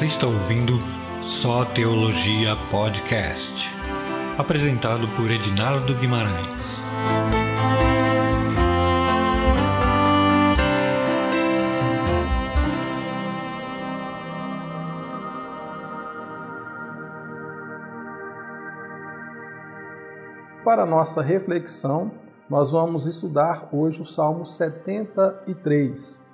Você está ouvindo Só Teologia Podcast, apresentado por Edinardo Guimarães. Para nossa reflexão, nós vamos estudar hoje o Salmo 73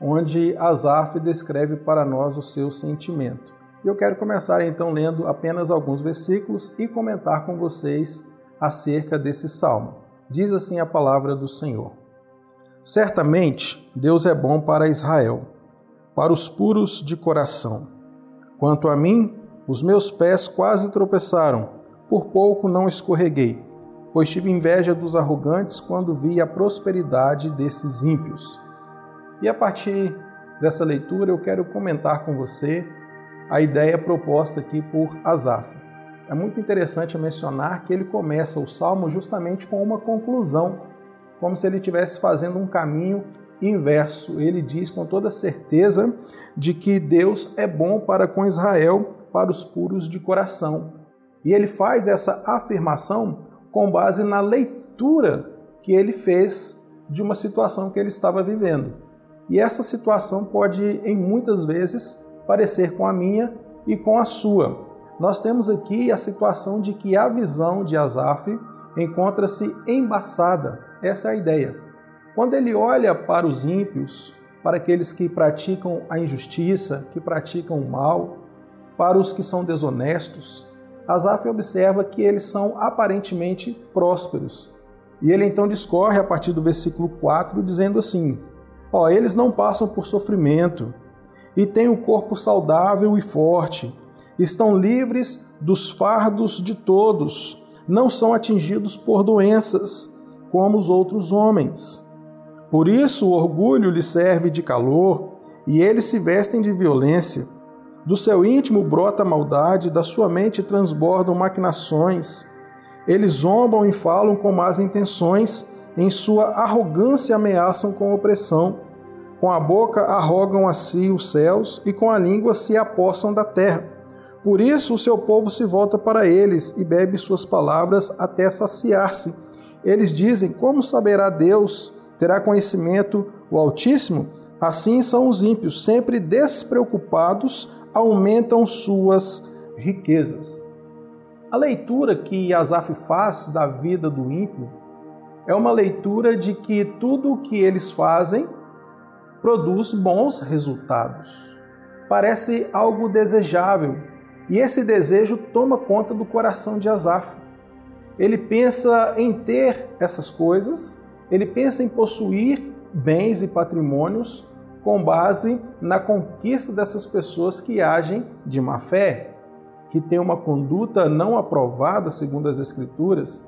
onde Asaf descreve para nós o seu sentimento. Eu quero começar então lendo apenas alguns versículos e comentar com vocês acerca desse salmo. Diz assim a palavra do Senhor: Certamente Deus é bom para Israel, para os puros de coração. Quanto a mim, os meus pés quase tropeçaram, por pouco não escorreguei, pois tive inveja dos arrogantes quando vi a prosperidade desses ímpios. E a partir dessa leitura eu quero comentar com você a ideia proposta aqui por Asaf. É muito interessante mencionar que ele começa o salmo justamente com uma conclusão, como se ele estivesse fazendo um caminho inverso. Ele diz com toda certeza de que Deus é bom para com Israel, para os puros de coração. E ele faz essa afirmação com base na leitura que ele fez de uma situação que ele estava vivendo. E essa situação pode, em muitas vezes, parecer com a minha e com a sua. Nós temos aqui a situação de que a visão de Asaf encontra-se embaçada. Essa é a ideia. Quando ele olha para os ímpios, para aqueles que praticam a injustiça, que praticam o mal, para os que são desonestos, Asaf observa que eles são aparentemente prósperos. E ele então discorre a partir do versículo 4, dizendo assim: Ó, eles não passam por sofrimento e têm um corpo saudável e forte. Estão livres dos fardos de todos. Não são atingidos por doenças, como os outros homens. Por isso o orgulho lhes serve de calor e eles se vestem de violência. Do seu íntimo brota maldade, da sua mente transbordam maquinações. Eles zombam e falam com más intenções em sua arrogância ameaçam com opressão. Com a boca arrogam a si os céus e com a língua se apossam da terra. Por isso o seu povo se volta para eles e bebe suas palavras até saciar-se. Eles dizem: Como saberá Deus? Terá conhecimento o Altíssimo? Assim são os ímpios, sempre despreocupados, aumentam suas riquezas. A leitura que Asaf faz da vida do ímpio é uma leitura de que tudo o que eles fazem produz bons resultados. Parece algo desejável e esse desejo toma conta do coração de Asaf. Ele pensa em ter essas coisas, ele pensa em possuir bens e patrimônios com base na conquista dessas pessoas que agem de má fé, que têm uma conduta não aprovada segundo as Escrituras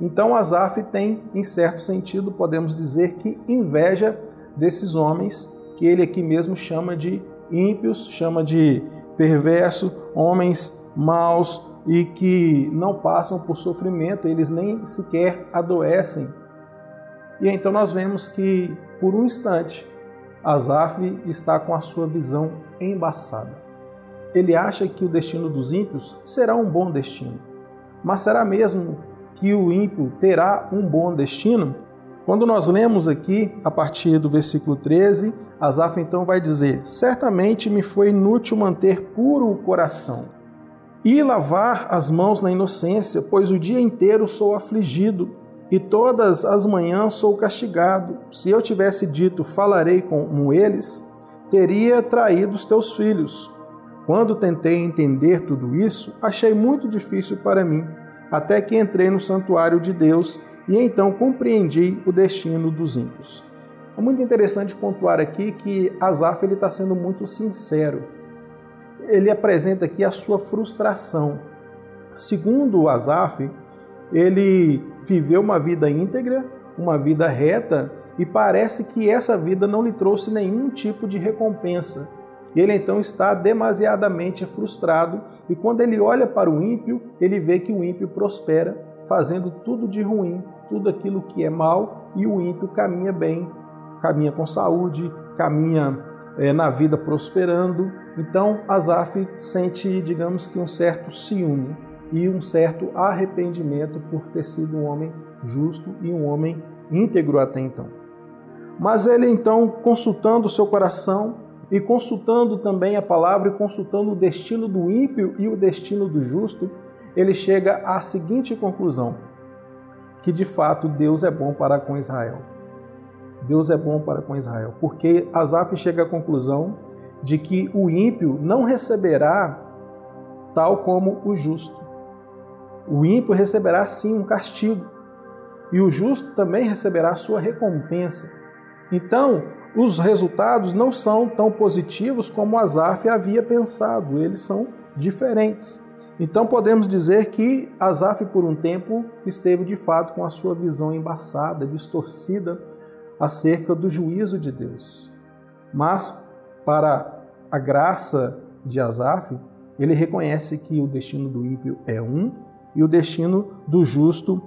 então Asaf tem, em certo sentido, podemos dizer que inveja desses homens que ele aqui mesmo chama de ímpios, chama de perverso, homens maus e que não passam por sofrimento, eles nem sequer adoecem. E então nós vemos que, por um instante, Asaf está com a sua visão embaçada. Ele acha que o destino dos ímpios será um bom destino. Mas será mesmo que o ímpio terá um bom destino? Quando nós lemos aqui, a partir do versículo 13, Asaf então vai dizer: Certamente me foi inútil manter puro o coração e lavar as mãos na inocência, pois o dia inteiro sou afligido e todas as manhãs sou castigado. Se eu tivesse dito, falarei com eles, teria traído os teus filhos. Quando tentei entender tudo isso, achei muito difícil para mim até que entrei no santuário de Deus e então compreendi o destino dos ímpios. É muito interessante pontuar aqui que Asaf está sendo muito sincero. Ele apresenta aqui a sua frustração. Segundo Asaf, ele viveu uma vida íntegra, uma vida reta, e parece que essa vida não lhe trouxe nenhum tipo de recompensa. Ele então está demasiadamente frustrado e quando ele olha para o ímpio, ele vê que o ímpio prospera, fazendo tudo de ruim, tudo aquilo que é mal, e o ímpio caminha bem, caminha com saúde, caminha é, na vida prosperando. Então, Asaf sente, digamos que, um certo ciúme e um certo arrependimento por ter sido um homem justo e um homem íntegro até então. Mas ele então, consultando o seu coração e consultando também a palavra e consultando o destino do ímpio e o destino do justo, ele chega à seguinte conclusão: que de fato Deus é bom para com Israel. Deus é bom para com Israel, porque Asaf chega à conclusão de que o ímpio não receberá tal como o justo. O ímpio receberá sim um castigo, e o justo também receberá sua recompensa. Então, os resultados não são tão positivos como Asaf havia pensado, eles são diferentes. Então podemos dizer que Asaf, por um tempo, esteve de fato com a sua visão embaçada, distorcida acerca do juízo de Deus. Mas, para a graça de Asaf, ele reconhece que o destino do ímpio é um e o destino do justo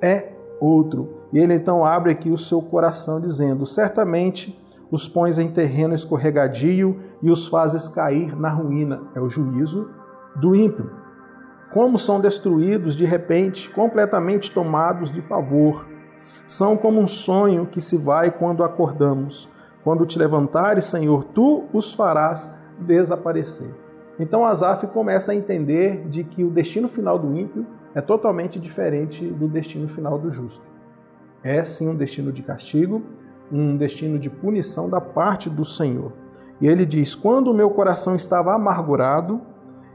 é outro. E ele então abre aqui o seu coração, dizendo: Certamente os pões em terreno escorregadio e os fazes cair na ruína. É o juízo do ímpio. Como são destruídos de repente, completamente tomados de pavor são como um sonho que se vai quando acordamos. Quando te levantares, Senhor, tu os farás desaparecer. Então Asaf começa a entender de que o destino final do ímpio é totalmente diferente do destino final do justo. É sim um destino de castigo, um destino de punição da parte do Senhor. E ele diz: Quando o meu coração estava amargurado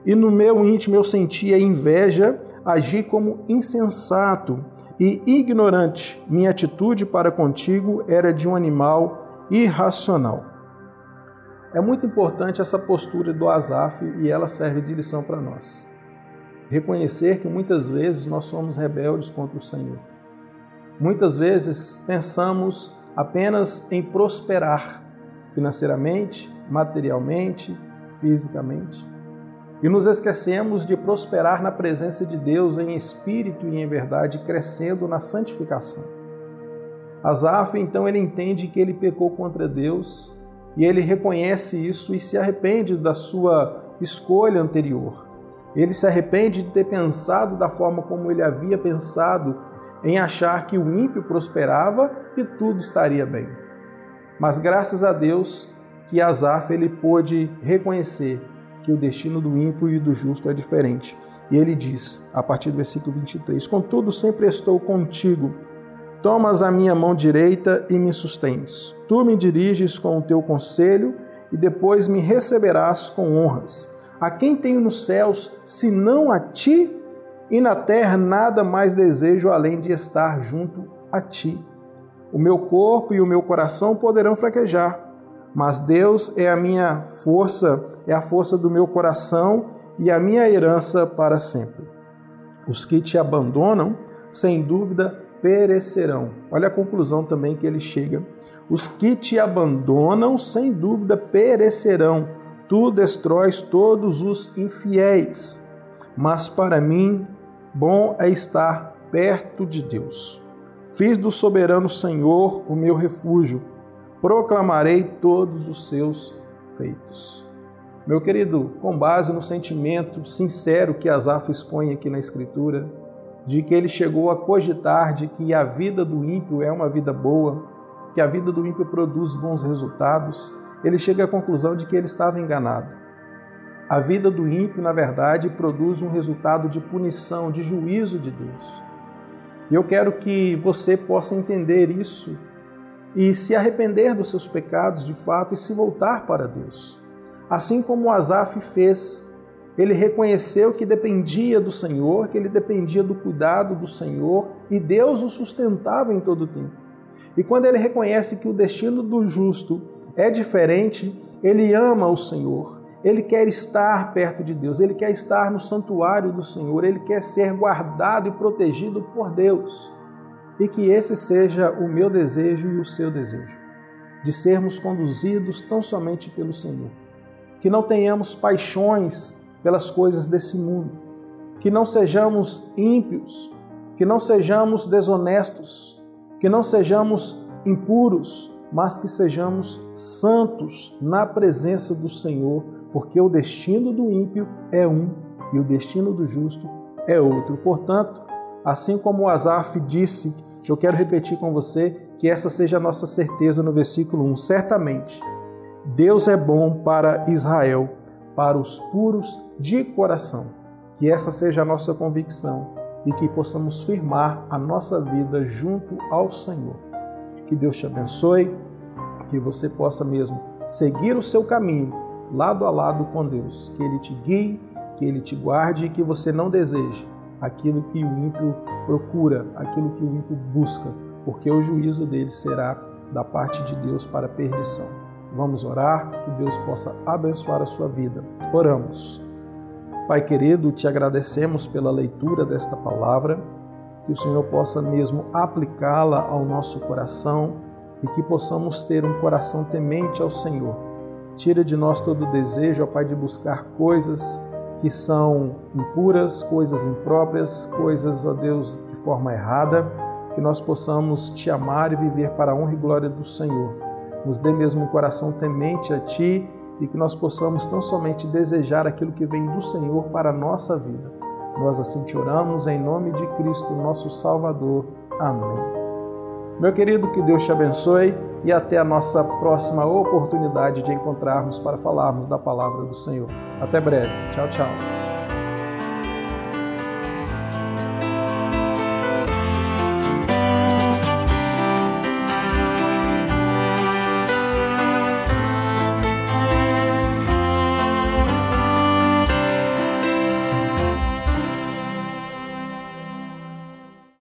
e no meu íntimo eu sentia inveja, agi como insensato e ignorante. Minha atitude para contigo era de um animal irracional. É muito importante essa postura do Asaf e ela serve de lição para nós. Reconhecer que muitas vezes nós somos rebeldes contra o Senhor. Muitas vezes pensamos apenas em prosperar financeiramente, materialmente, fisicamente e nos esquecemos de prosperar na presença de Deus em espírito e em verdade, crescendo na santificação. Asaf, então, ele entende que ele pecou contra Deus e ele reconhece isso e se arrepende da sua escolha anterior. Ele se arrepende de ter pensado da forma como ele havia pensado, em achar que o ímpio prosperava e tudo estaria bem. Mas graças a Deus que Asaf ele pôde reconhecer que o destino do ímpio e do justo é diferente. E ele diz, a partir do versículo 23: Contudo, sempre estou contigo. Tomas a minha mão direita e me sustens. Tu me diriges com o teu conselho e depois me receberás com honras. A quem tenho nos céus, senão a ti, e na terra nada mais desejo além de estar junto a ti. O meu corpo e o meu coração poderão fraquejar, mas Deus é a minha força, é a força do meu coração e a minha herança para sempre. Os que te abandonam, sem dúvida, perecerão. Olha a conclusão também que ele chega. Os que te abandonam, sem dúvida, perecerão. Tu destróis todos os infiéis. Mas para mim, bom é estar perto de Deus. Fiz do soberano Senhor o meu refúgio proclamarei todos os seus feitos. Meu querido, com base no sentimento sincero que Asaf expõe aqui na Escritura, de que ele chegou a cogitar de que a vida do ímpio é uma vida boa, que a vida do ímpio produz bons resultados, ele chega à conclusão de que ele estava enganado. A vida do ímpio, na verdade, produz um resultado de punição, de juízo de Deus. E eu quero que você possa entender isso e se arrepender dos seus pecados de fato e se voltar para Deus. Assim como Asaf fez, ele reconheceu que dependia do Senhor, que ele dependia do cuidado do Senhor e Deus o sustentava em todo o tempo. E quando ele reconhece que o destino do justo é diferente, ele ama o Senhor, ele quer estar perto de Deus, ele quer estar no santuário do Senhor, ele quer ser guardado e protegido por Deus e que esse seja o meu desejo e o seu desejo, de sermos conduzidos tão somente pelo Senhor. Que não tenhamos paixões pelas coisas desse mundo, que não sejamos ímpios, que não sejamos desonestos, que não sejamos impuros, mas que sejamos santos na presença do Senhor, porque o destino do ímpio é um e o destino do justo é outro. Portanto, assim como Asaf disse, eu quero repetir com você que essa seja a nossa certeza no versículo 1. Certamente, Deus é bom para Israel, para os puros de coração. Que essa seja a nossa convicção e que possamos firmar a nossa vida junto ao Senhor. Que Deus te abençoe, que você possa mesmo seguir o seu caminho lado a lado com Deus, que Ele te guie, que Ele te guarde e que você não deseje aquilo que o ímpio procura, aquilo que o ímpio busca, porque o juízo dele será da parte de Deus para perdição. Vamos orar, que Deus possa abençoar a sua vida. Oramos. Pai querido, te agradecemos pela leitura desta palavra, que o Senhor possa mesmo aplicá-la ao nosso coração e que possamos ter um coração temente ao Senhor. Tira de nós todo o desejo, ó Pai, de buscar coisas que são impuras, coisas impróprias, coisas, ó Deus, de forma errada, que nós possamos te amar e viver para a honra e glória do Senhor. Nos dê mesmo um coração temente a Ti e que nós possamos tão somente desejar aquilo que vem do Senhor para a nossa vida. Nós assim te oramos em nome de Cristo, nosso Salvador. Amém. Meu querido, que Deus te abençoe e até a nossa próxima oportunidade de encontrarmos para falarmos da palavra do Senhor. Até breve. Tchau, tchau.